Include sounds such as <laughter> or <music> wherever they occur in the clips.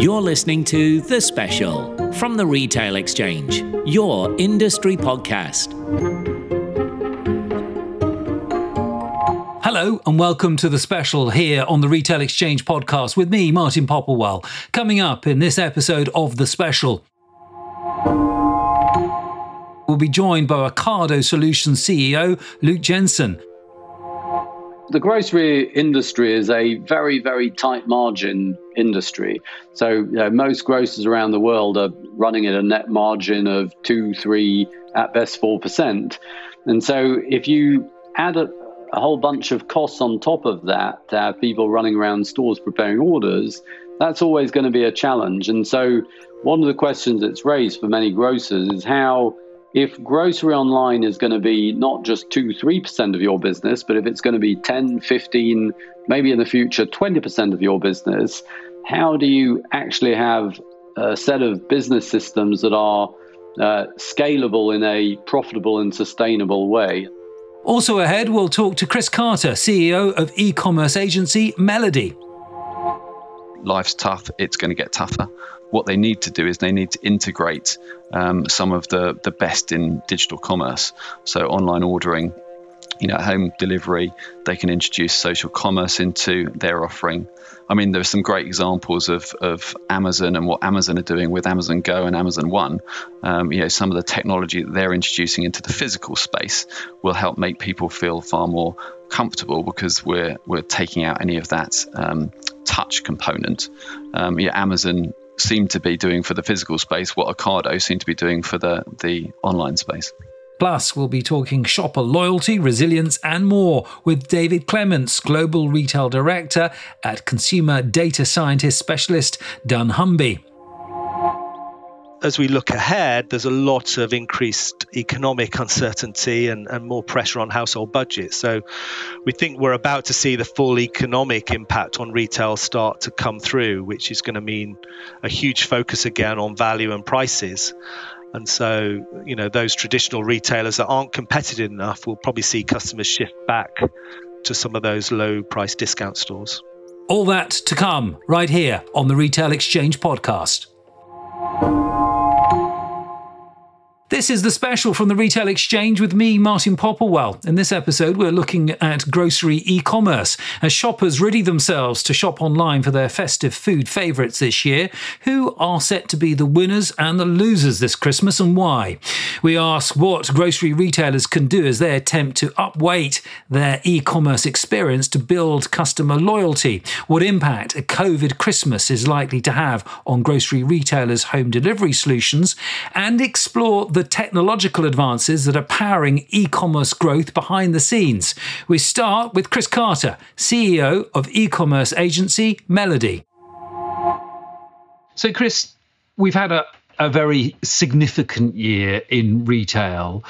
You're listening to The Special from the Retail Exchange, your industry podcast. Hello and welcome to the special here on the Retail Exchange podcast with me, Martin Popplewell. Coming up in this episode of the special, we'll be joined by Ocado Solutions CEO Luke Jensen. The grocery industry is a very, very tight margin industry. So, you know, most grocers around the world are running at a net margin of two, three, at best 4%. And so, if you add a, a whole bunch of costs on top of that, uh, people running around stores preparing orders, that's always going to be a challenge. And so, one of the questions that's raised for many grocers is how if grocery online is going to be not just 2 3% of your business but if it's going to be 10 15 maybe in the future 20% of your business how do you actually have a set of business systems that are uh, scalable in a profitable and sustainable way? Also ahead we'll talk to chris carter ceo of e-commerce agency melody life's tough it's going to get tougher what they need to do is they need to integrate um, some of the, the best in digital commerce. So, online ordering, you know, home delivery, they can introduce social commerce into their offering. I mean, there are some great examples of, of Amazon and what Amazon are doing with Amazon Go and Amazon One. Um, you know, some of the technology that they're introducing into the physical space will help make people feel far more comfortable because we're we're taking out any of that um, touch component. Um, yeah, Amazon seem to be doing for the physical space what Ocado seem to be doing for the, the online space. Plus, we'll be talking shopper loyalty, resilience, and more with David Clements, Global Retail Director at Consumer Data Scientist Specialist dunnhumby as we look ahead, there's a lot of increased economic uncertainty and, and, more pressure on household budgets. So we think we're about to see the full economic impact on retail start to come through, which is going to mean a huge focus again on value and prices. And so, you know, those traditional retailers that aren't competitive enough will probably see customers shift back to some of those low price discount stores. All that to come right here on the Retail Exchange podcast. This is the special from the Retail Exchange with me, Martin Popplewell. In this episode, we're looking at grocery e commerce as shoppers ready themselves to shop online for their festive food favourites this year. Who are set to be the winners and the losers this Christmas and why? We ask what grocery retailers can do as they attempt to upweight their e commerce experience to build customer loyalty, what impact a COVID Christmas is likely to have on grocery retailers' home delivery solutions, and explore the technological advances that are powering e commerce growth behind the scenes. We start with Chris Carter, CEO of e commerce agency Melody. So, Chris, we've had a, a very significant year in retail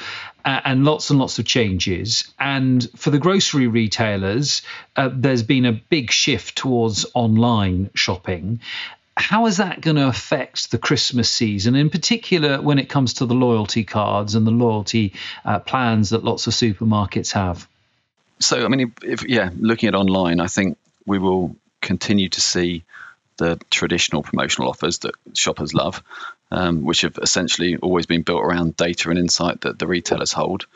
uh, and lots and lots of changes. And for the grocery retailers, uh, there's been a big shift towards online shopping how is that going to affect the Christmas season, in particular when it comes to the loyalty cards and the loyalty uh, plans that lots of supermarkets have? So, I mean, if, yeah, looking at online, I think we will continue to see the traditional promotional offers that shoppers love, um, which have essentially always been built around data and insight that the retailers hold.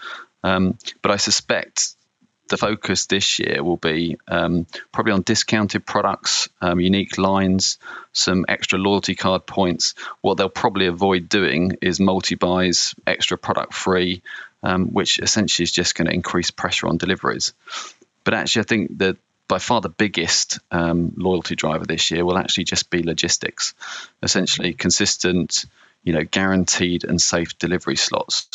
Um, but I suspect the focus this year will be um, probably on discounted products, um, unique lines, some extra loyalty card points. What they'll probably avoid doing is multi buys, extra product free, um, which essentially is just going to increase pressure on deliveries. But actually, I think that by far the biggest um, loyalty driver this year will actually just be logistics, essentially consistent, you know, guaranteed and safe delivery slots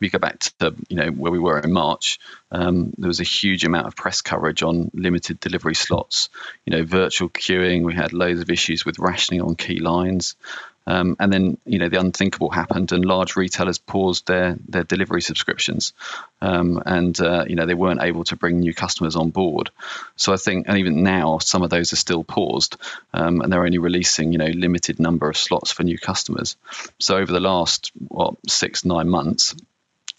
we go back to you know where we were in March, um, there was a huge amount of press coverage on limited delivery slots. You know, virtual queuing. We had loads of issues with rationing on key lines. Um, and then you know the unthinkable happened, and large retailers paused their their delivery subscriptions, um, and uh, you know they weren't able to bring new customers on board. So I think, and even now, some of those are still paused, um, and they're only releasing you know limited number of slots for new customers. So over the last what six nine months,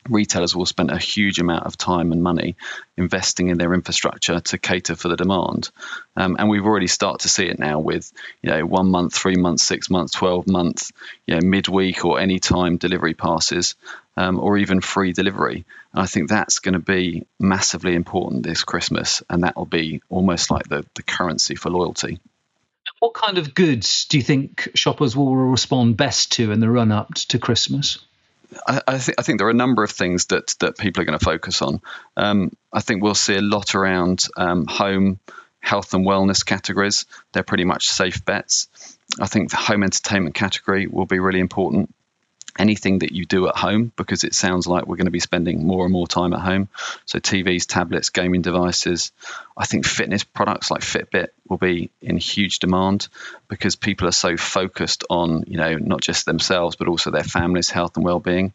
retailers will spend a huge amount of time and money investing in their infrastructure to cater for the demand. Um, and we've already started to see it now with, you know, one month, three months, six months, 12 month, you know, midweek or any time delivery passes, um, or even free delivery. And I think that's going to be massively important this Christmas. And that will be almost like the, the currency for loyalty. What kind of goods do you think shoppers will respond best to in the run up to Christmas? I, I, th- I, think there are a number of things that that people are going to focus on. Um, I think we'll see a lot around um, home, health and wellness categories. They're pretty much safe bets. I think the home entertainment category will be really important anything that you do at home because it sounds like we're going to be spending more and more time at home. So TVs, tablets, gaming devices. I think fitness products like Fitbit will be in huge demand because people are so focused on, you know, not just themselves but also their families' health and well-being.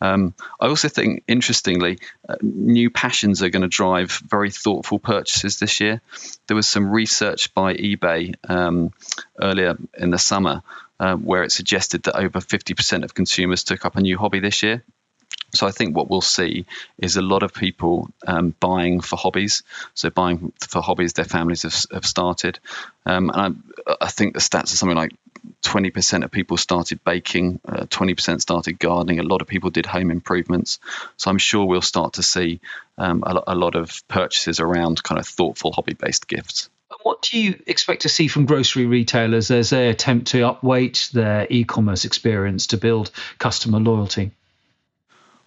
Um, I also think, interestingly, uh, new passions are going to drive very thoughtful purchases this year. There was some research by eBay um, earlier in the summer um, where it suggested that over 50% of consumers took up a new hobby this year. So I think what we'll see is a lot of people um, buying for hobbies. So buying for hobbies their families have, have started. Um, and I, I, think the stats are something like 20% of people started baking, uh, 20% started gardening. A lot of people did home improvements. So I'm sure we'll start to see um, a, a lot of purchases around kind of thoughtful hobby-based gifts. What do you expect to see from grocery retailers as they attempt to upweight their e commerce experience to build customer loyalty?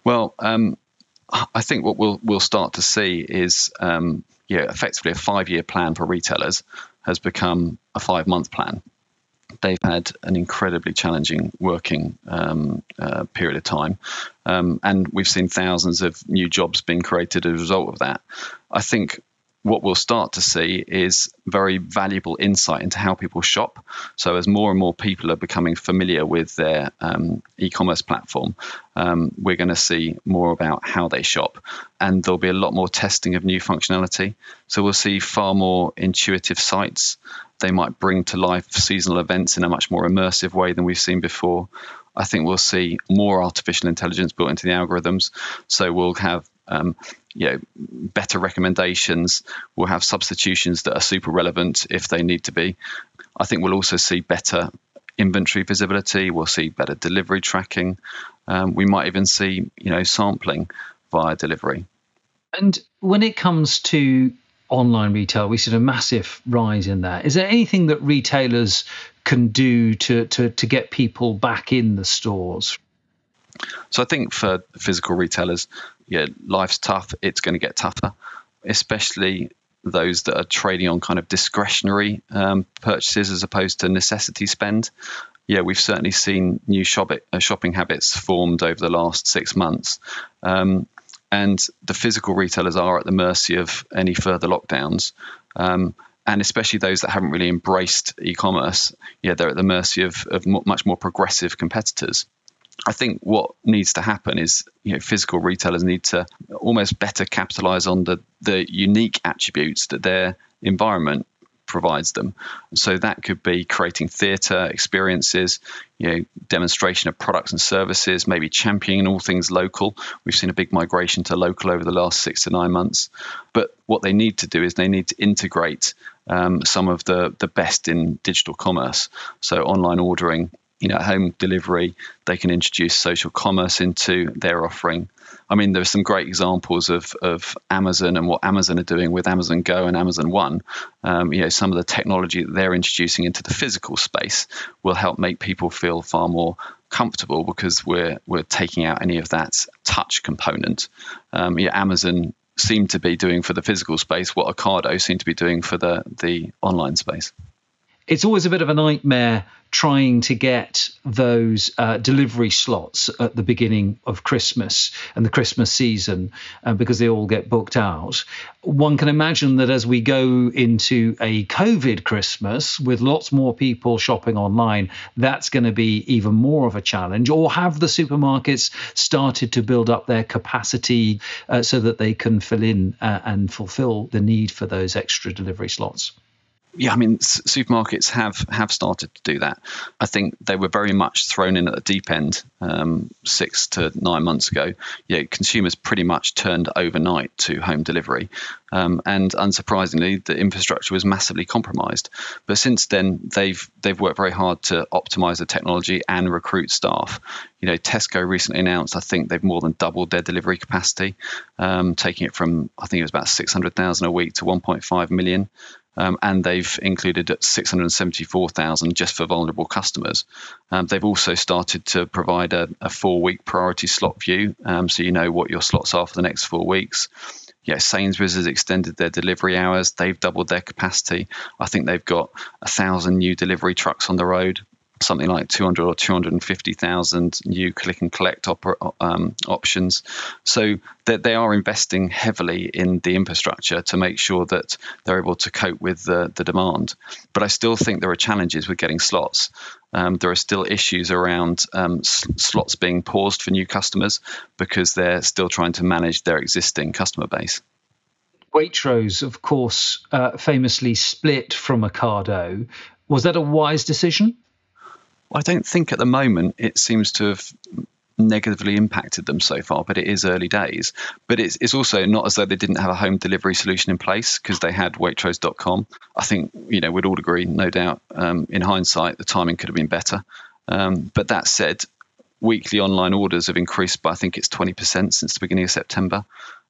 Well, um, I think what we'll we'll start to see is um, yeah, effectively a five year plan for retailers has become a five month plan. They've had an incredibly challenging working um, uh, period of time, um, and we've seen thousands of new jobs being created as a result of that. I think what we'll start to see is very valuable insight into how people shop. So, as more and more people are becoming familiar with their um, e commerce platform, um, we're going to see more about how they shop. And there'll be a lot more testing of new functionality. So, we'll see far more intuitive sites. They might bring to life seasonal events in a much more immersive way than we've seen before. I think we'll see more artificial intelligence built into the algorithms. So, we'll have um, you know, better recommendations. We'll have substitutions that are super relevant if they need to be. I think we'll also see better inventory visibility. We'll see better delivery tracking. Um, we might even see, you know, sampling via delivery. And when it comes to online retail, we see a massive rise in that. Is there anything that retailers can do to, to, to get people back in the stores? So I think for physical retailers, yeah, life's tough. It's going to get tougher, especially those that are trading on kind of discretionary um, purchases as opposed to necessity spend. Yeah, we've certainly seen new shop, uh, shopping habits formed over the last six months. Um, and the physical retailers are at the mercy of any further lockdowns. Um, and especially those that haven't really embraced e-commerce, yeah, they're at the mercy of, of much more progressive competitors. I think what needs to happen is you know physical retailers need to almost better capitalize on the the unique attributes that their environment provides them. So that could be creating theatre experiences, you know, demonstration of products and services, maybe championing all things local. We've seen a big migration to local over the last six to nine months. But what they need to do is they need to integrate um, some of the the best in digital commerce. So online ordering, you know, home delivery. They can introduce social commerce into their offering. I mean, there are some great examples of, of Amazon and what Amazon are doing with Amazon Go and Amazon One. Um, you know, some of the technology that they're introducing into the physical space will help make people feel far more comfortable because we're we're taking out any of that touch component. Um, yeah, Amazon seem to be doing for the physical space what Ocado seem to be doing for the the online space it's always a bit of a nightmare trying to get those uh, delivery slots at the beginning of Christmas and the Christmas season uh, because they all get booked out. One can imagine that as we go into a COVID Christmas with lots more people shopping online, that's going to be even more of a challenge. Or have the supermarkets started to build up their capacity uh, so that they can fill in uh, and fulfill the need for those extra delivery slots? Yeah, I mean, supermarkets have have started to do that. I think they were very much thrown in at the deep end um, six to nine months ago. Yeah, consumers pretty much turned overnight to home delivery, um, and unsurprisingly, the infrastructure was massively compromised. But since then, they've they've worked very hard to optimize the technology and recruit staff. You know, Tesco recently announced I think they've more than doubled their delivery capacity, um, taking it from I think it was about six hundred thousand a week to one point five million. Um, and they've included 674,000 just for vulnerable customers. Um, they've also started to provide a, a four-week priority slot view, um, so you know what your slots are for the next four weeks. Yeah, Sainsbury's has extended their delivery hours. They've doubled their capacity. I think they've got a thousand new delivery trucks on the road something like 200 or 250,000 new click and collect um, options. So they, they are investing heavily in the infrastructure to make sure that they're able to cope with the, the demand. But I still think there are challenges with getting slots. Um, there are still issues around um, slots being paused for new customers because they're still trying to manage their existing customer base. Waitrose, of course, uh, famously split from Ocado. Was that a wise decision? I don't think at the moment it seems to have negatively impacted them so far, but it is early days. But it's, it's also not as though they didn't have a home delivery solution in place because they had Waitrose.com. I think, you know, we'd all agree, no doubt, um, in hindsight, the timing could have been better. Um, but that said, weekly online orders have increased by, I think it's 20% since the beginning of September.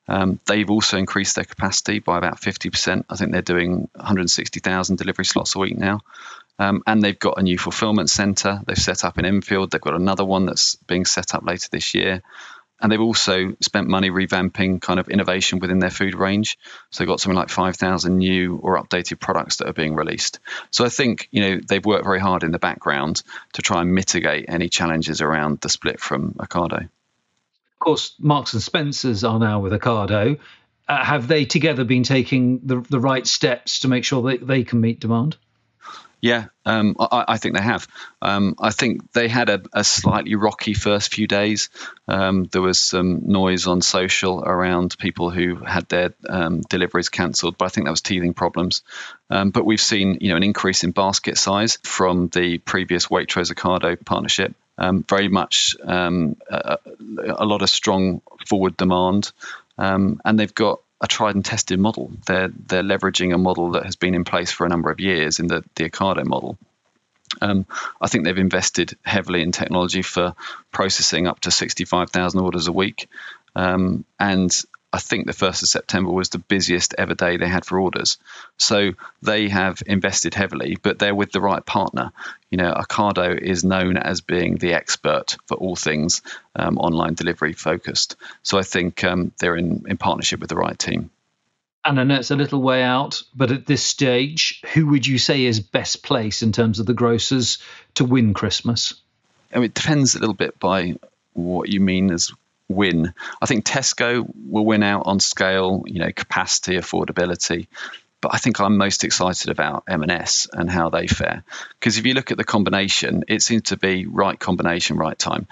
Um, they've also increased their capacity by about 50%. I think they're doing 160,000 delivery slots a week now. Um, and they've got a new fulfillment center they've set up in Enfield. They've got another one that's being set up later this year. And they've also spent money revamping kind of innovation within their food range. So they've got something like 5,000 new or updated products that are being released. So I think, you know, they've worked very hard in the background to try and mitigate any challenges around the split from Ocado. Of course, Marks and Spencers are now with Ocado. Uh, have they together been taking the, the right steps to make sure that they can meet demand? Yeah, um, I, I, think they have. Um, I think they had a, a, slightly rocky first few days. Um, there was some noise on social around people who had their um, deliveries cancelled, but I think that was teething problems. Um, but we've seen, you know, an increase in basket size from the previous Waitrose Ocado partnership. Um, very much a, a, lot of strong forward demand, and they've got a tried and tested model. They're they're leveraging a model that has been in place for a number of years in the the Ocado model. Um, I think they've invested heavily in technology for processing up to 65,000 orders a week. Um, and I think the 1st of September was the busiest ever day they had for orders. So they have invested heavily, but they're with the right partner. You know, Ocado is known as being the expert for all things um, online delivery focused. So I think um, they're in, in partnership with the right team. And I know it's a little way out, but at this stage, who would you say is best placed in terms of the grocers to win Christmas? I mean, it depends a little bit by what you mean as win. I think Tesco will win out on scale, you know, capacity, affordability. But I think I'm most excited about M&S and how they fare. Because if you look at the combination, it seems to be right combination, right time.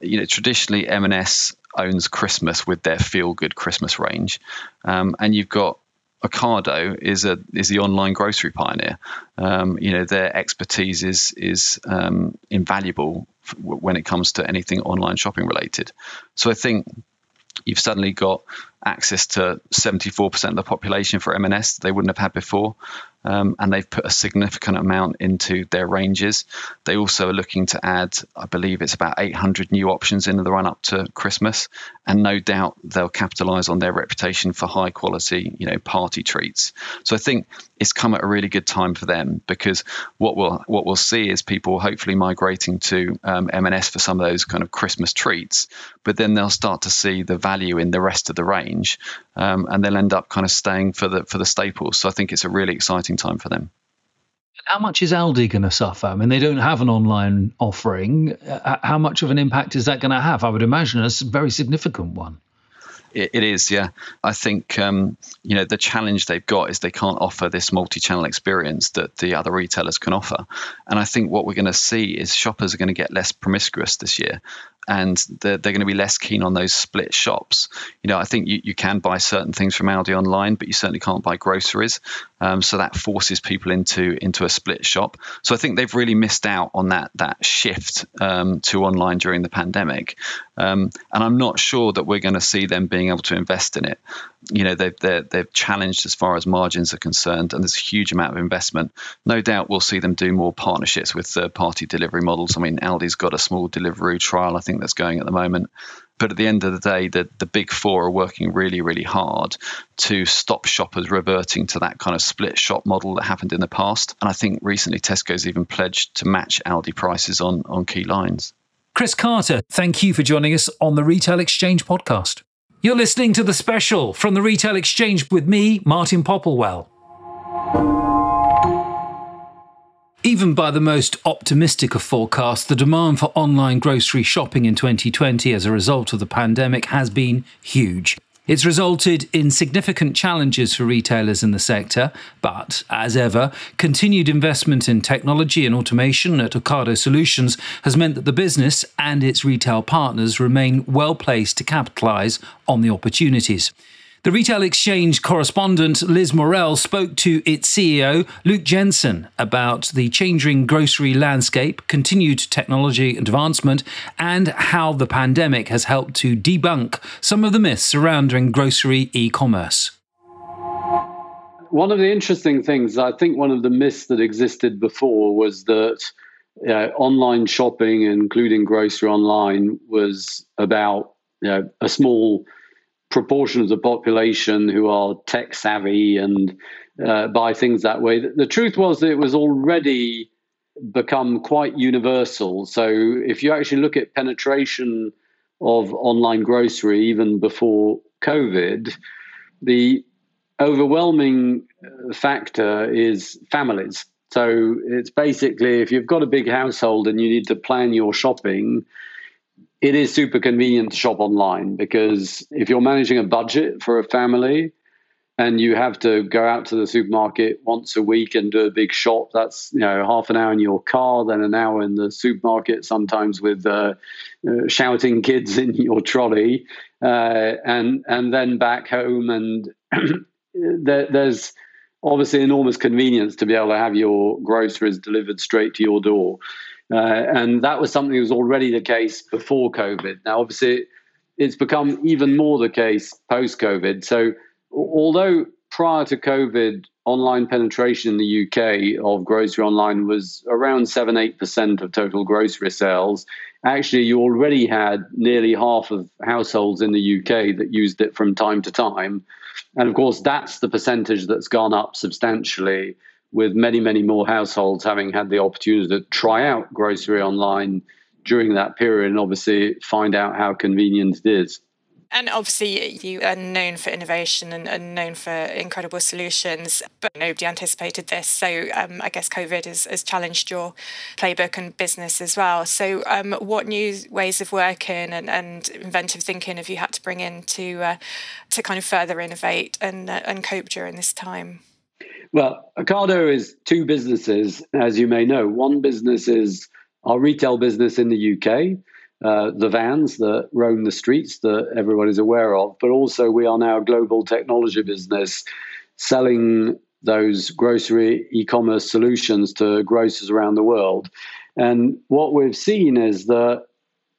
You know, traditionally M&S owns Christmas with their feel good Christmas range, um, and you've got Ocado is a is the online grocery pioneer. Um, you know their expertise is is um, invaluable when it comes to anything online shopping related. So I think you've suddenly got access to 74% of the population for M&S they wouldn't have had before. Um, and they've put a significant amount into their ranges. They also are looking to add, I believe it's about 800 new options in the run up to Christmas, and no doubt they'll capitalise on their reputation for high quality, you know, party treats. So I think it's come at a really good time for them because what we'll what we'll see is people hopefully migrating to um, M&S for some of those kind of Christmas treats, but then they'll start to see the value in the rest of the range, um, and they'll end up kind of staying for the for the staples. So I think it's a really exciting time for them. How much is Aldi going to suffer? I mean, they don't have an online offering. Uh, how much of an impact is that going to have? I would imagine a very significant one it, it is, yeah. I think um, you know the challenge they've got is they can't offer this multi-channel experience that the other retailers can offer, and I think what we're going to see is shoppers are going to get less promiscuous this year. And they're, they're going to be less keen on those split shops. You know, I think you, you can buy certain things from Aldi online, but you certainly can't buy groceries. Um, so that forces people into into a split shop. So I think they've really missed out on that that shift um, to online during the pandemic. Um, and I'm not sure that we're going to see them being able to invest in it. You know, they've they're, they're challenged as far as margins are concerned, and there's a huge amount of investment. No doubt we'll see them do more partnerships with third party delivery models. I mean, Aldi's got a small delivery trial, I think, that's going at the moment. But at the end of the day, the, the big four are working really, really hard to stop shoppers reverting to that kind of split shop model that happened in the past. And I think recently Tesco's even pledged to match Aldi prices on, on key lines. Chris Carter, thank you for joining us on the Retail Exchange podcast. You're listening to the special from the Retail Exchange with me, Martin Popplewell. Even by the most optimistic of forecasts, the demand for online grocery shopping in 2020 as a result of the pandemic has been huge. It's resulted in significant challenges for retailers in the sector, but as ever, continued investment in technology and automation at Ocado Solutions has meant that the business and its retail partners remain well placed to capitalise on the opportunities. The Retail Exchange correspondent Liz Morrell spoke to its CEO, Luke Jensen, about the changing grocery landscape, continued technology advancement, and how the pandemic has helped to debunk some of the myths surrounding grocery e commerce. One of the interesting things, I think one of the myths that existed before was that uh, online shopping, including grocery online, was about you know, a small proportion of the population who are tech savvy and uh, buy things that way. The, truth was that it was already become quite universal. So if you actually look at penetration of online grocery even before COVID, the overwhelming uh, factor is families. So it's basically if you've got a big household and you need to plan your shopping, it is super convenient to shop online because if you're managing a budget for a family and you have to go out to the supermarket once a week and do a big shop, that's you know half an hour in your car, then an hour in the supermarket, sometimes with uh, uh, shouting kids <laughs> in your trolley, uh, and and then back home, and <clears throat> there, there's obviously enormous convenience to be able to have your groceries delivered straight to your door. Uh, and that was something that was already the case before COVID. Now, obviously, it's become even more the case post COVID. So, although prior to COVID, online penetration in the UK of grocery online was around 7 8% of total grocery sales. Actually, you already had nearly half of households in the UK that used it from time to time. And of course, that's the percentage that's gone up substantially with many, many more households having had the opportunity to try out grocery online during that period and obviously find out how convenient it is. And obviously, you are known for innovation and, and known for incredible solutions, but nobody anticipated this. So um, I guess COVID has, has, challenged your playbook and business as well. So, um, what new ways of working and, and, inventive thinking have you had to bring in to uh, to kind of further innovate and uh, and cope during this time? Well, Ocado is two businesses, as you may know. One business is our retail business in the UK, uh, the vans that roam the streets that everyone is aware of, but also we are now a global technology business selling those grocery e commerce solutions to grocers around the world. And what we've seen is that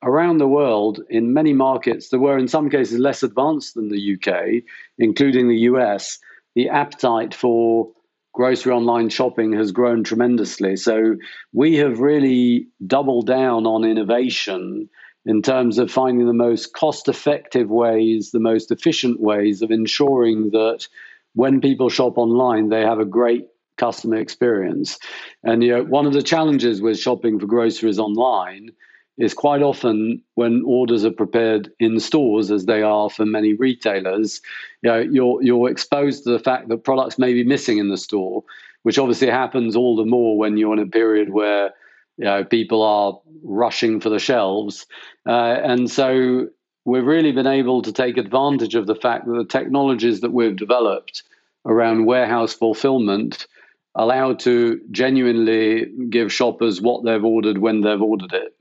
around the world, in many markets that were in some cases less advanced than the UK, including the US, the appetite for grocery online shopping has grown tremendously. So we have really doubled down on innovation in terms of finding the most cost effective ways, the most efficient ways of ensuring that when people shop online, they have a great customer experience. And you know, one of the challenges with shopping for groceries online is quite often when orders are prepared in stores, as they are for many retailers, you know, you're you're exposed to the fact that products may be missing in the store, which obviously happens all the more when you're in a period where you know people are rushing for the shelves, uh, and so we've really been able to take advantage of the fact that the technologies that we've developed around warehouse fulfillment allow to genuinely give shoppers what they've ordered when they've ordered it.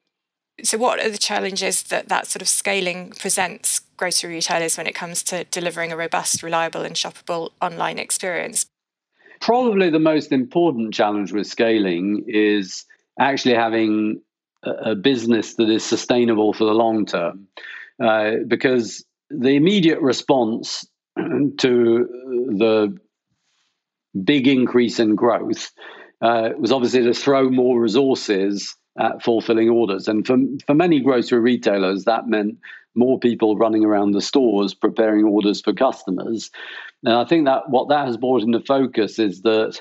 So, what are the challenges that that sort of scaling presents grocery retailers when it comes to delivering a robust, reliable, and shoppable online experience? Probably the most important challenge with scaling is actually having a business that is sustainable for the long term. Uh, because the immediate response <clears throat> to the big increase in growth uh, was obviously to throw more resources at fulfilling orders. And for, for many grocery retailers, that meant more people running around the stores preparing orders for customers. And I think that what that has brought into focus is that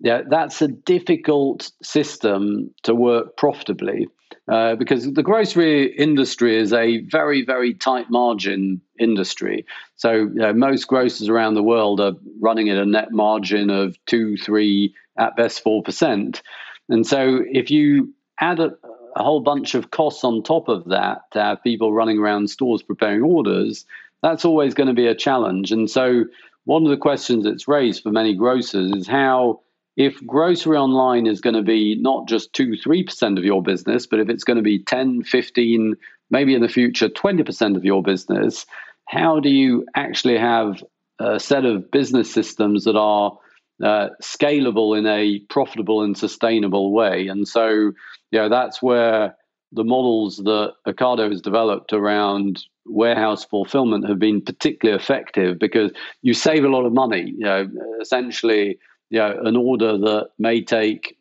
yeah, that's a difficult system to work profitably uh, because the grocery industry is a very, very tight margin industry. So you know, most grocers around the world are running at a net margin of two, three, at best four percent. And so if you add a, a whole bunch of costs on top of that to have people running around stores preparing orders, that's always going to be a challenge. And so one of the questions that's raised for many grocers is how if grocery online is going to be not just 2 3% of your business but if it's going to be 10 15 maybe in the future 20% of your business how do you actually have a set of business systems that are uh, scalable in a profitable and sustainable way and so know that's where the models that Ocado has developed around warehouse fulfillment have been particularly effective because you save a lot of money. You know, essentially, you know, an order that may take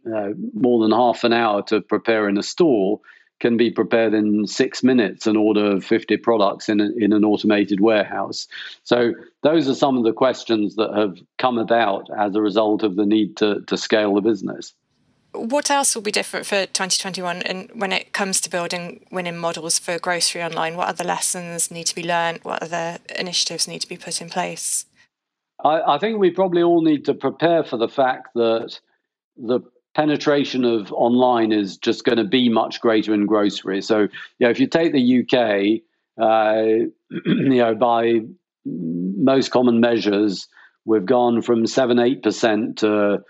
more than half an hour to prepare in a store can be prepared in six minutes an order of 50 products in, a, in an automated warehouse. So those are some of the questions that have come about as a result of the need to, to scale the business. What else will be different for 2021 and when it comes to building winning models for grocery online? What other lessons need to be learned? What other initiatives need to be put in place? I, I think we probably all need to prepare for the fact that the penetration of online is just going to be much greater in grocery. So, you know, if you take the UK, uh, <clears throat> you know, by most common measures, we've gone from seven, eight percent to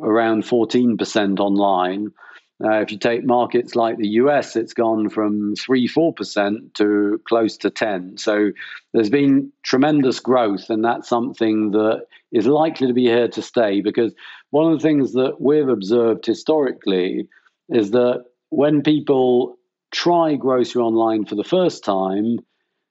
around fourteen percent online. Uh, if you take markets like the US, it's gone from 3 4% to close to 10. So there's been tremendous growth, and that's something that is likely to be here to stay because one of the things that we've observed historically is that when people try grocery online for the first time,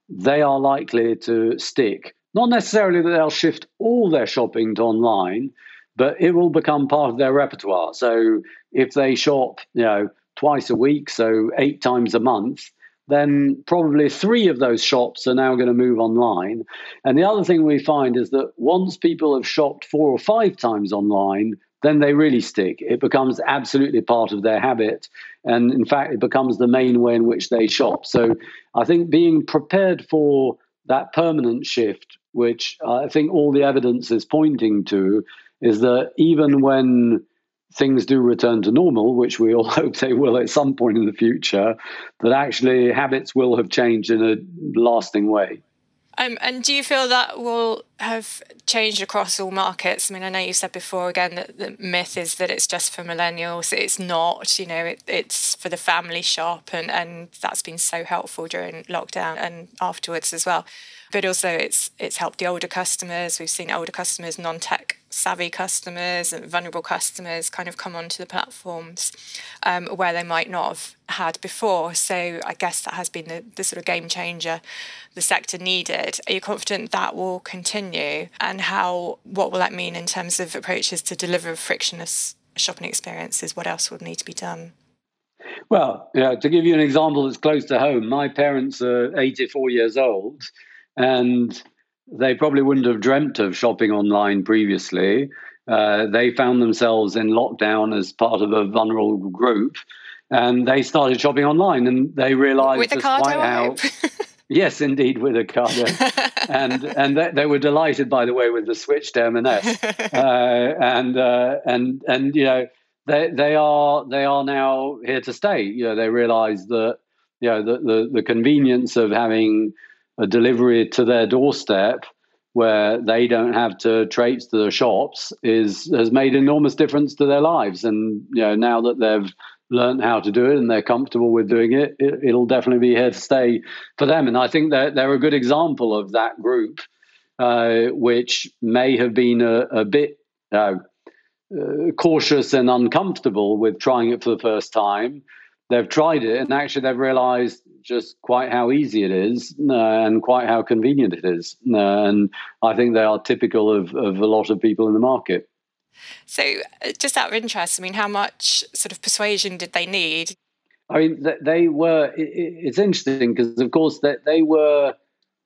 they are likely to stick. Not necessarily that they'll shift all their shopping to online, but it will become part of their repertoire. So if they shop, you know, twice a week, so eight times a month, then probably three of those shops are now going to move online. And the other thing we find is that once people have shopped four or five times online, then they really stick. It becomes absolutely part of their habit. And in fact, it becomes the main way in which they shop. So I think being prepared for that permanent shift, which I think all the evidence is pointing to, is that even when things do return to normal, which we all <laughs> hope they will at some point in the future, that actually habits will have changed in a lasting way. Um, and do you feel that will have changed across all markets? I mean, I know you said before again that the myth is that it's just for millennials. It's not. You know, it, it's for the family shop, and, and that's been so helpful during lockdown and afterwards as well but also it's it's helped the older customers. We've seen older customers, non-tech savvy customers, and vulnerable customers kind of come onto the platforms um, where they might not have had before. So I guess that has been the, the sort of game changer the sector needed. Are you confident that will continue? And how what will that mean in terms of approaches to deliver frictionless shopping experiences? What else would need to be done? Well, yeah, to give you an example that's close to home, my parents are 84 years old and they probably wouldn't have dreamt of shopping online previously. Uh, they found themselves in lockdown as part of a vulnerable group, and they started shopping online, and they realised with just quite how. <laughs> yes, indeed, with Ocado, <laughs> and and they, they, were delighted, by the way, with the switch to M&S, <laughs> uh, and uh, and and you know they they are they are now here to stay. You know, they realise that you know the, the the convenience of having a delivery to their doorstep where they don't have to traipse to the shops is has made enormous difference to their lives. And you know, now that they've learned how to do it and they're comfortable with doing it, it will definitely be here to stay for them. And I think that they're a good example of that group, uh, which may have been a, a bit uh, uh, cautious and uncomfortable with trying it for the first time. They've tried it and actually they've realized just quite how easy it is uh, and quite how convenient it is. Uh, and I think they are typical of, of a lot of people in the market. So, uh, just out of interest, I mean, how much sort of persuasion did they need? I mean, they were. It's interesting because, of course, they were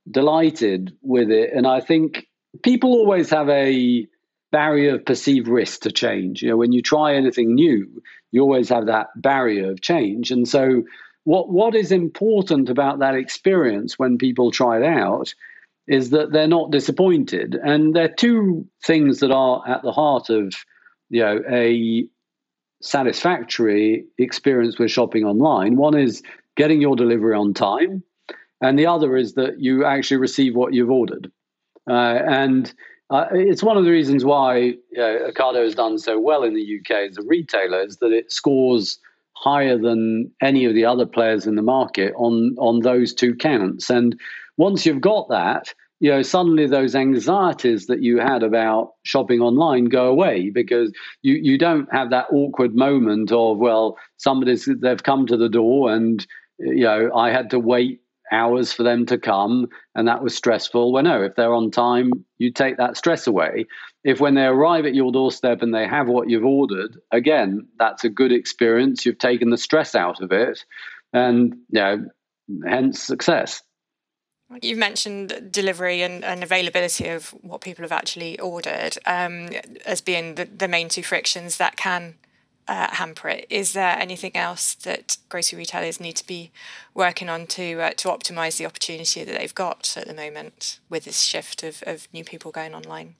delighted with it, and I think people always have a barrier of perceived risk to change. You know, when you try anything new, you always have that barrier of change, and so what what is important about that experience when people try it out is that they're not disappointed. And there are two things that are at the heart of you know a satisfactory experience with shopping online. One is getting your delivery on time, and the other is that you actually receive what you've ordered. Uh, and uh, it's one of the reasons why uh, Ocado has done so well in the UK as a retailer is that it scores higher than any of the other players in the market on on those two counts. And once you've got that, you know, suddenly those anxieties that you had about shopping online go away because you, you don't have that awkward moment of, well, somebody's they've come to the door and you know, I had to wait hours for them to come and that was stressful. Well, no, if they're on time, you take that stress away. If when they arrive at your doorstep and they have what you've ordered, again, that's a good experience. You've taken the stress out of it and, you know, hence success. You've mentioned delivery and, and, availability of what people have actually ordered um, as being the, the, main two frictions that can uh, hamper it. Is there anything else that grocery retailers need to be working on to uh, to optimize the opportunity that they've got at the moment with this shift of, of new people going online?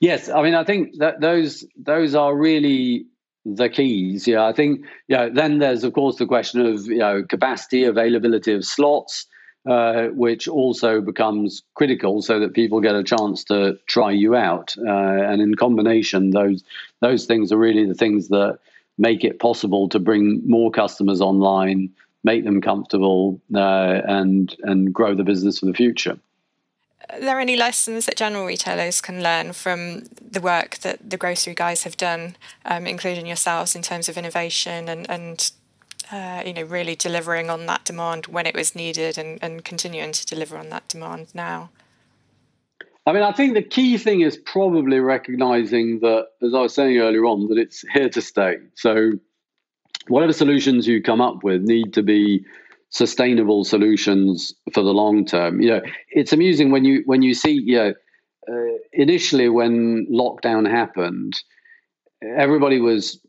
Yes, I mean I think that those those are really the keys. Yeah, I think yeah. Then there's of course the question of you know capacity, availability of slots uh, which also becomes critical so that people get a chance to try you out. Uh, and in combination, those those things are really the things that make it possible to bring more customers online, make them comfortable, uh, and and grow the business for the future. Are there any lessons that general retailers can learn from the work that the grocery guys have done, um, including yourselves, in terms of innovation and, and uh, you know, really delivering on that demand when it was needed and, and continuing to deliver on that demand now? I mean, I think the key thing is probably recognizing that, as I was saying earlier on, that it's here to stay. So, whatever solutions you come up with need to be sustainable solutions for the long term. You know, it's amusing when you when you see, you know, uh, initially when lockdown happened, everybody was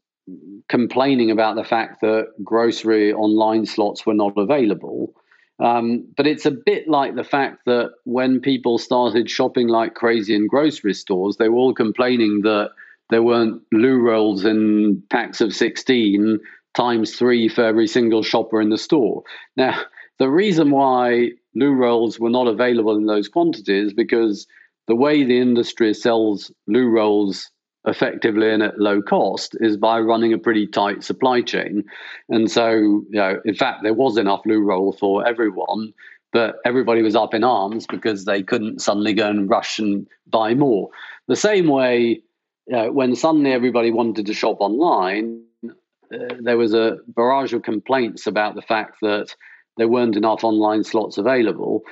complaining about the fact that grocery online slots were not available. Um, but it's a bit like the fact that when people started shopping like crazy in grocery stores, they were all complaining that there weren't loo rolls in packs of 16 times three for every single shopper in the store. Now, the reason why loo rolls were not available in those quantities because the way the industry sells loo rolls effectively and at low cost is by running a pretty tight supply chain. And so, you know, in fact, there was enough loo roll for everyone, but everybody was up in arms because they couldn't suddenly go and rush and buy more. The same way, you know, when suddenly everybody wanted to shop online, uh, there was a barrage of complaints about the fact that there weren't enough online slots available.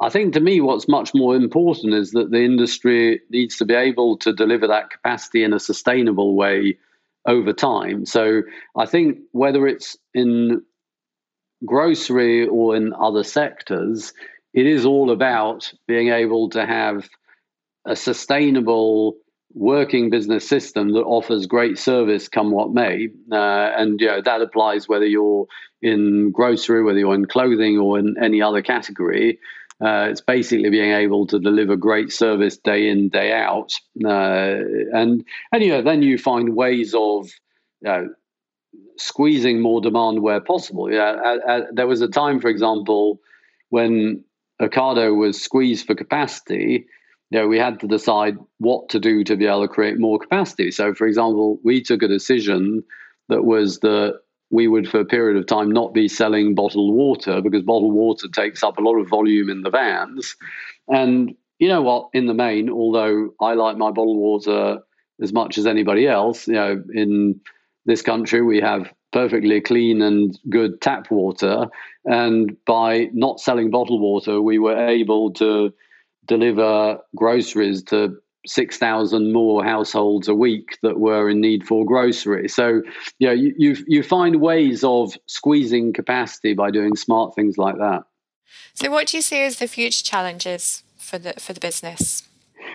I think to me, what's much more important is that the industry needs to be able to deliver that capacity in a sustainable way over time. So I think whether it's in grocery or in other sectors, it is all about being able to have a sustainable working business system that offers great service come what may. Uh, and you know, that applies whether you're in grocery, whether you're in clothing or in any other category. Uh, it's basically being able to deliver great service day in, day out. Uh, and, and, you know, then you find ways of, you know, squeezing more demand where possible. Yeah, there was a time, for example, when Ocado was squeezed for capacity, you know, we had to decide what to do to be able to create more capacity. So, for example, we took a decision that was that we would, for a period of time, not be selling bottled water because bottled water takes up a lot of volume in the vans. And you know what? In the main, although I like my bottled water as much as anybody else, you know, in this country we have perfectly clean and good tap water. And by not selling bottled water, we were able to deliver groceries to 6,000 more households a week that were in need for groceries. So, you, know, you, you, you find ways of squeezing capacity by doing smart things like that. So, what do you see as the future challenges for the for the business?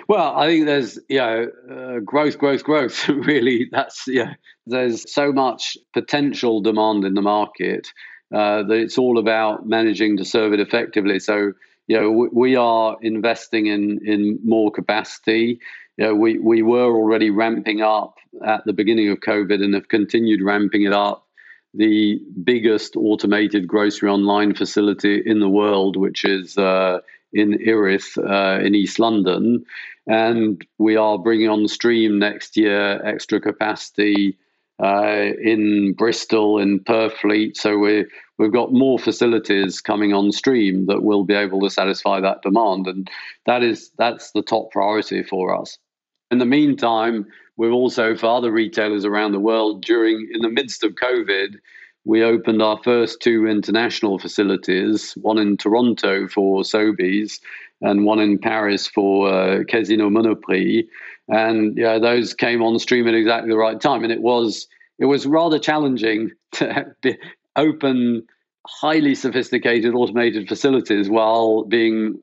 Well, I think there's you know uh, growth, growth, growth. <laughs> really, that's yeah. There's so much potential demand in the market uh, that it's all about managing to serve it effectively. So you know, we, are investing in in more capacity. You know, we we were already ramping up at the beginning of COVID and have continued ramping it up. The biggest automated grocery online facility in the world, which is uh, in Erith uh, in East London, and we are bringing on stream next year extra capacity uh, in Bristol, in Purfleet. So we we've got more facilities coming on stream that will be able to satisfy that demand, and that is that's the top priority for us. In the meantime, we've also for other retailers around the world during in the midst of COVID. We opened our first two international facilities, one in Toronto for Sobeys and one in Paris for uh, Casino Monoprix and yeah, those came on stream at exactly the right time. And it was it was rather challenging <laughs> to open highly sophisticated automated facilities while being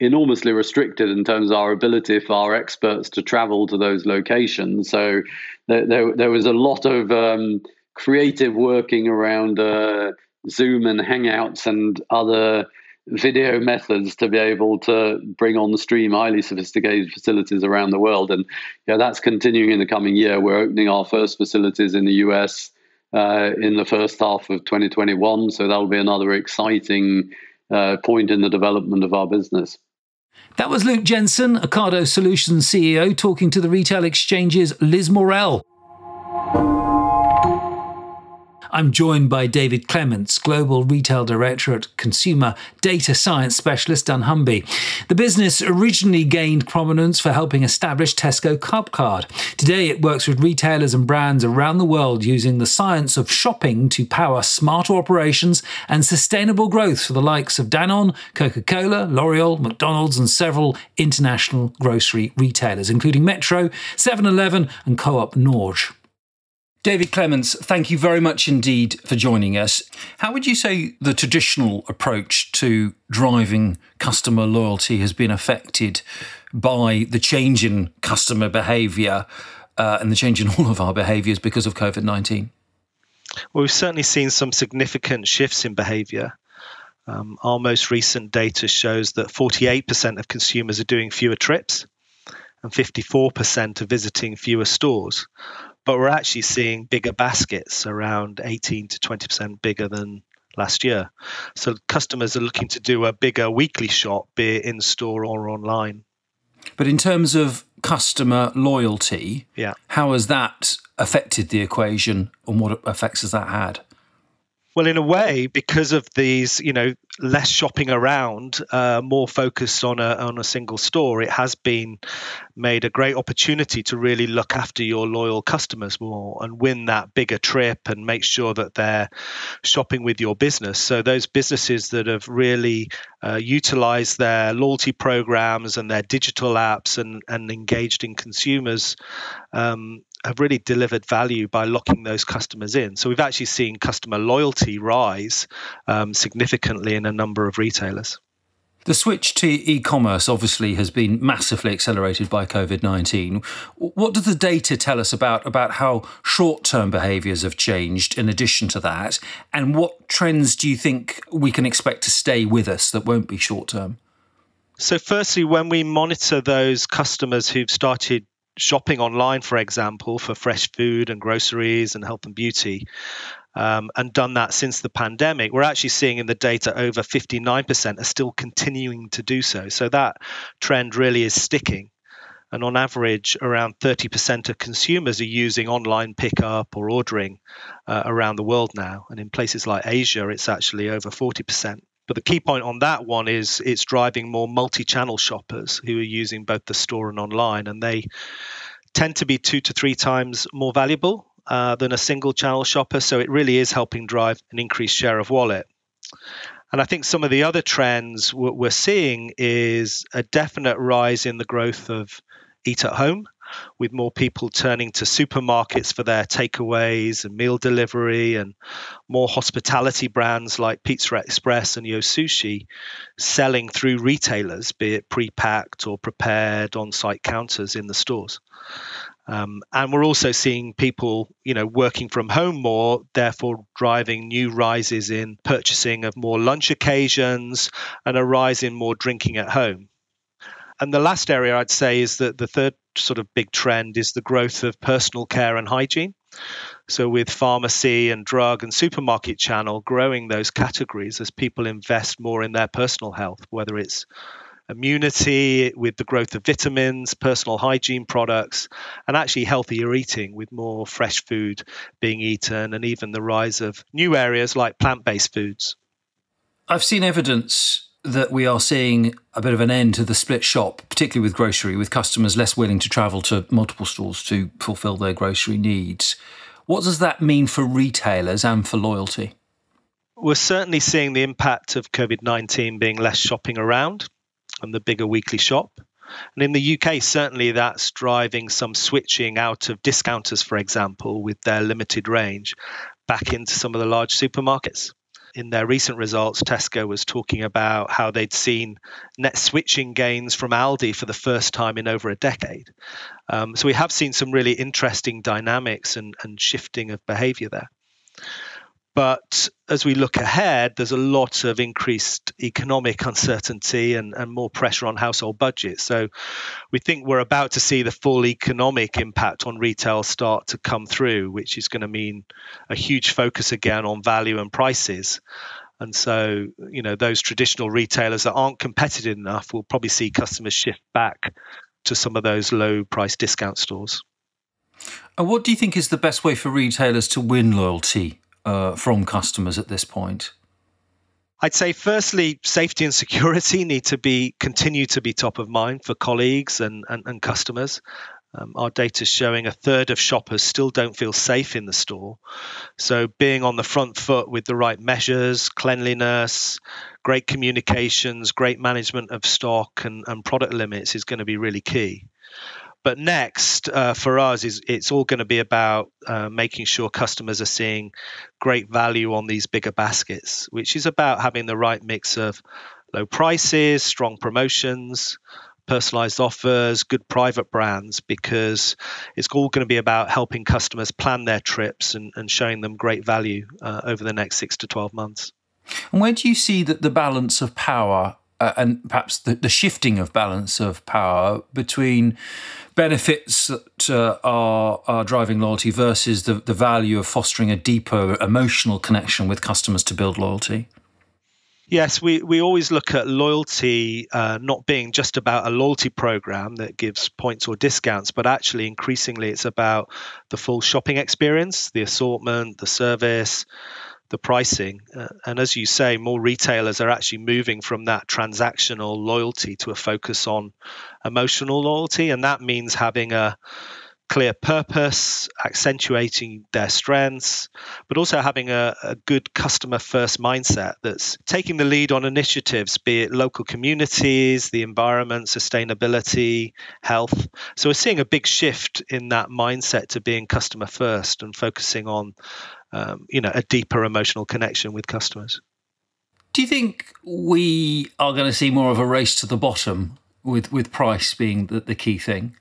enormously restricted in terms of our ability for our experts to travel to those locations. So there, there, there was a lot of um, creative working around uh, Zoom and Hangouts and other video methods to be able to bring on the stream highly sophisticated facilities around the world. And yeah, that's continuing in the coming year. We're opening our first facilities in the US uh, in the first half of 2021. So that'll be another exciting uh, point in the development of our business. That was Luke Jensen, Ocado Solutions CEO, talking to the retail exchange's Liz Morrell. I'm joined by David Clements, Global Retail Director at Consumer Data Science Specialist dunnhumby. The business originally gained prominence for helping establish Tesco Clubcard. Today, it works with retailers and brands around the world using the science of shopping to power smarter operations and sustainable growth for the likes of Danone, Coca Cola, L'Oreal, McDonald's, and several international grocery retailers, including Metro, 7 Eleven, and Co op Norge. David Clements, thank you very much indeed for joining us. How would you say the traditional approach to driving customer loyalty has been affected by the change in customer behaviour uh, and the change in <laughs> all of our behaviours because of COVID 19? Well, we've certainly seen some significant shifts in behaviour. Um, our most recent data shows that 48% of consumers are doing fewer trips and 54% are visiting fewer stores but we're actually seeing bigger baskets around 18 to 20% bigger than last year. So customers are looking to do a bigger weekly shop, be it in store or online. But in terms of customer loyalty, yeah. how has that affected the equation and what effects has that had? Well, in a way, because of these, you know, less shopping around, uh, more focused on a on a single store, it has been made a great opportunity to really look after your loyal customers more and win that bigger trip and make sure that they're shopping with your business. So those businesses that have really uh, utilized their loyalty programs and their digital apps and and engaged in consumers um, have really delivered value by locking those customers in. So we've actually seen customer loyalty rise um, significantly in a number of retailers. The switch to e commerce obviously has been massively accelerated by COVID 19. What does the data tell us about, about how short term behaviours have changed in addition to that? And what trends do you think we can expect to stay with us that won't be short term? So, firstly, when we monitor those customers who've started shopping online, for example, for fresh food and groceries and health and beauty, um, and done that since the pandemic, we're actually seeing in the data over 59% are still continuing to do so. So that trend really is sticking. And on average, around 30% of consumers are using online pickup or ordering uh, around the world now. And in places like Asia, it's actually over 40%. But the key point on that one is it's driving more multi channel shoppers who are using both the store and online. And they tend to be two to three times more valuable uh, than a single channel shopper. So it really is helping drive an increased share of wallet. And I think some of the other trends we're seeing is a definite rise in the growth of eat at home, with more people turning to supermarkets for their takeaways and meal delivery, and more hospitality brands like Pizza Express and Yo Sushi selling through retailers, be it pre packed or prepared on site counters in the stores. Um, and we're also seeing people, you know, working from home more, therefore driving new rises in purchasing of more lunch occasions and a rise in more drinking at home. And the last area I'd say is that the third sort of big trend is the growth of personal care and hygiene. So, with pharmacy and drug and supermarket channel growing those categories as people invest more in their personal health, whether it's immunity, with the growth of vitamins, personal hygiene products, and actually healthier eating with more fresh food being eaten, and even the rise of new areas like plant based foods. I've seen evidence that we are seeing a bit of an end to the split shop, particularly with grocery, with customers less willing to travel to multiple stores to fulfill their grocery needs. What does that mean for retailers and for loyalty? We're certainly seeing the impact of COVID 19 being less shopping around and the bigger weekly shop. And in the UK, certainly that's driving some switching out of discounters, for example, with their limited range back into some of the large supermarkets. In their recent results, Tesco was talking about how they'd seen net switching gains from Aldi for the first time in over a decade. Um, so we have seen some really interesting dynamics and, and shifting of behavior there. But as we look ahead, there's a lot of increased economic uncertainty and, and more pressure on household budgets. So we think we're about to see the full economic impact on retail start to come through, which is going to mean a huge focus again on value and prices. And so, you know, those traditional retailers that aren't competitive enough will probably see customers shift back to some of those low price discount stores. And what do you think is the best way for retailers to win loyalty uh, from customers at this point? I'd say firstly, safety and security <laughs> need to be continue to be top of mind for colleagues and, and, and customers. Um, our data is showing a third of shoppers still don't feel safe in the store. So, being on the front foot with the right measures, cleanliness, great communications, great management of stock and, and product limits is going to be really key. But next uh, for us is it's all going to be about uh, making sure customers are seeing great value on these bigger baskets, which is about having the right mix of low prices, strong promotions, personalized offers, good private brands, because it's all going to be about helping customers plan their trips and, and showing them great value uh, over the next six to 12 months. And where do you see that the balance of power uh, and perhaps the, the, shifting of balance of power between benefits that uh, are, are driving loyalty versus the, the value of fostering a deeper emotional connection with customers to build loyalty? Yes, we, we always look at loyalty uh, not being just about a loyalty program that gives points or discounts, but actually increasingly it's about the full shopping experience, the assortment, the service, the pricing. Uh, and as you say, more retailers are actually moving from that transactional loyalty to a focus on emotional loyalty. And that means having a clear purpose, accentuating their strengths, but also having a, a, good customer first mindset that's taking the lead on initiatives, be it local communities, the environment, sustainability, health. So we're seeing a big shift in that mindset to being customer first and focusing on um, you know a deeper emotional connection with customers. Do you think we are going to see more of a race to the bottom with with price being the, the key thing?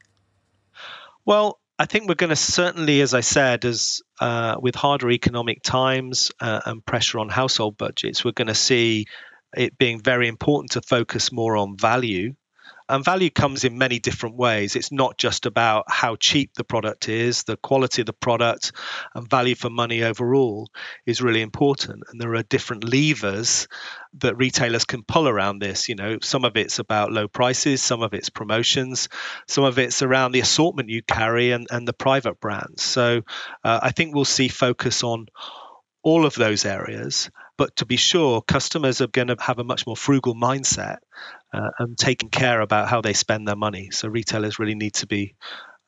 Well, I think we're going to certainly, as I said, as uh, with harder economic times uh, and pressure on household budgets, we're going to see it being very important to focus more on value And value comes in many different ways. It's not just about how cheap the product is, the quality of the product and value for money overall is really important. And there are different levers that retailers can pull around this. You know, some of it's about low prices, some of it's promotions, some of it's around the assortment you carry and, and the private brands. So uh, I think we'll see focus on all of those areas. But to be sure, customers are going to have a much more frugal mindset uh, and taking care about how they spend their money. So retailers really need to be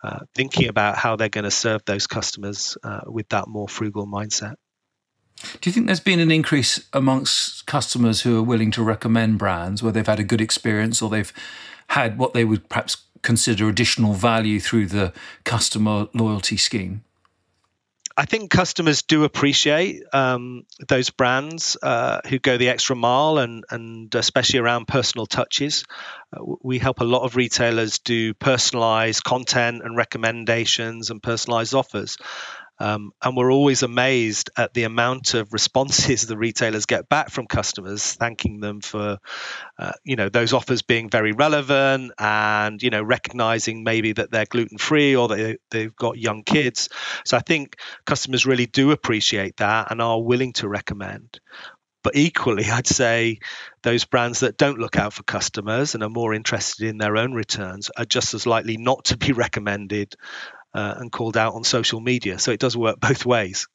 uh, thinking about how they're going to serve those customers uh, with that more frugal mindset. Do you think there's been an increase amongst customers who are willing to recommend brands where they've had a good experience or they've had what they would perhaps consider additional value through the customer loyalty scheme? I think customers do appreciate um, those brands uh, who go the extra mile and, and especially around personal touches. Uh, we help a lot of retailers do personalized content and recommendations and personalized offers. Um, and we're always amazed at the amount of responses <laughs> the retailers get back from customers, thanking them for, uh, you know, those offers being very relevant and you know recognizing maybe that they're gluten free or they they've got young kids. So I think customers really do appreciate that and are willing to recommend. But equally, <laughs> I'd say those brands that don't look out for customers and are more interested in their own returns are just as likely not to be <laughs> recommended uh, and called out on social media. So it does work both ways.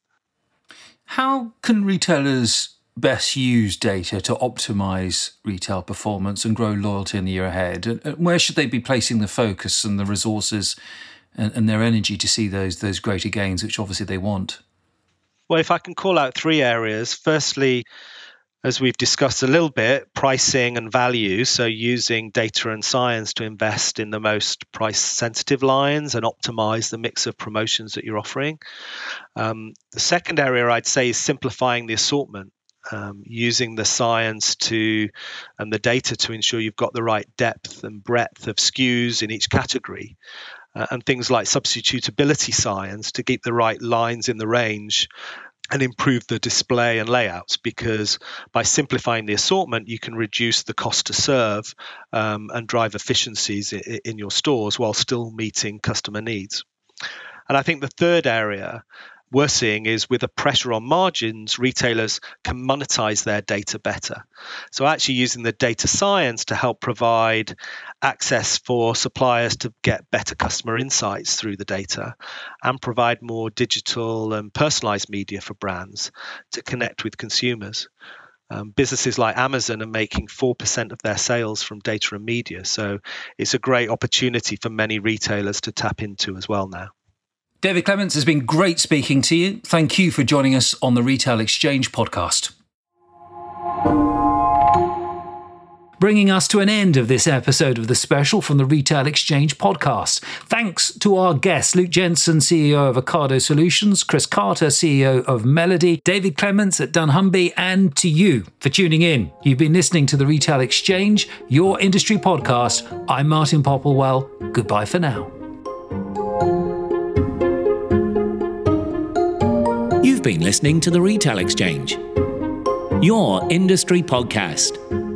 How can retailers best use data to optimize retail performance and grow loyalty in the year ahead? And where should they be placing the focus and the resources and, and their energy to see those those greater gains, which obviously they want? Well, if I can call out three areas, firstly, as we've discussed a little bit, pricing and value. So, using data and science to invest in the most price sensitive lines and optimize the mix of promotions that you're offering. Um, the second area I'd say is simplifying the assortment. Um, using the science to and the data to ensure you've got the right depth and breadth of SKUs in each category, uh, and things like substitutability science to keep the right lines in the range and improve the display and layouts because by simplifying the assortment, you can reduce the cost to serve um, and drive efficiencies in, in your stores while still meeting customer needs. And I think the third area we're seeing is with the pressure on margins, retailers can monetize their data better. So, actually, using the data science to help provide access for suppliers to get better customer insights through the data and provide more digital and personalized media for brands to connect with consumers. Um, businesses like Amazon are making 4% of their sales from data and media. So, it's a great opportunity for many retailers to tap into as well now. David Clements has been great speaking to you. Thank you for joining us on the Retail Exchange podcast. Bringing us to an end of this episode of the special from the Retail Exchange podcast. Thanks to our guests, Luke Jensen, CEO of Ocado Solutions, Chris Carter, CEO of Melody, David Clements at dunnhumby, and to you for tuning in. You've been listening to the Retail Exchange, your industry podcast. I'm Martin Popplewell. Goodbye for now. You've been listening to the Retail Exchange, your industry podcast.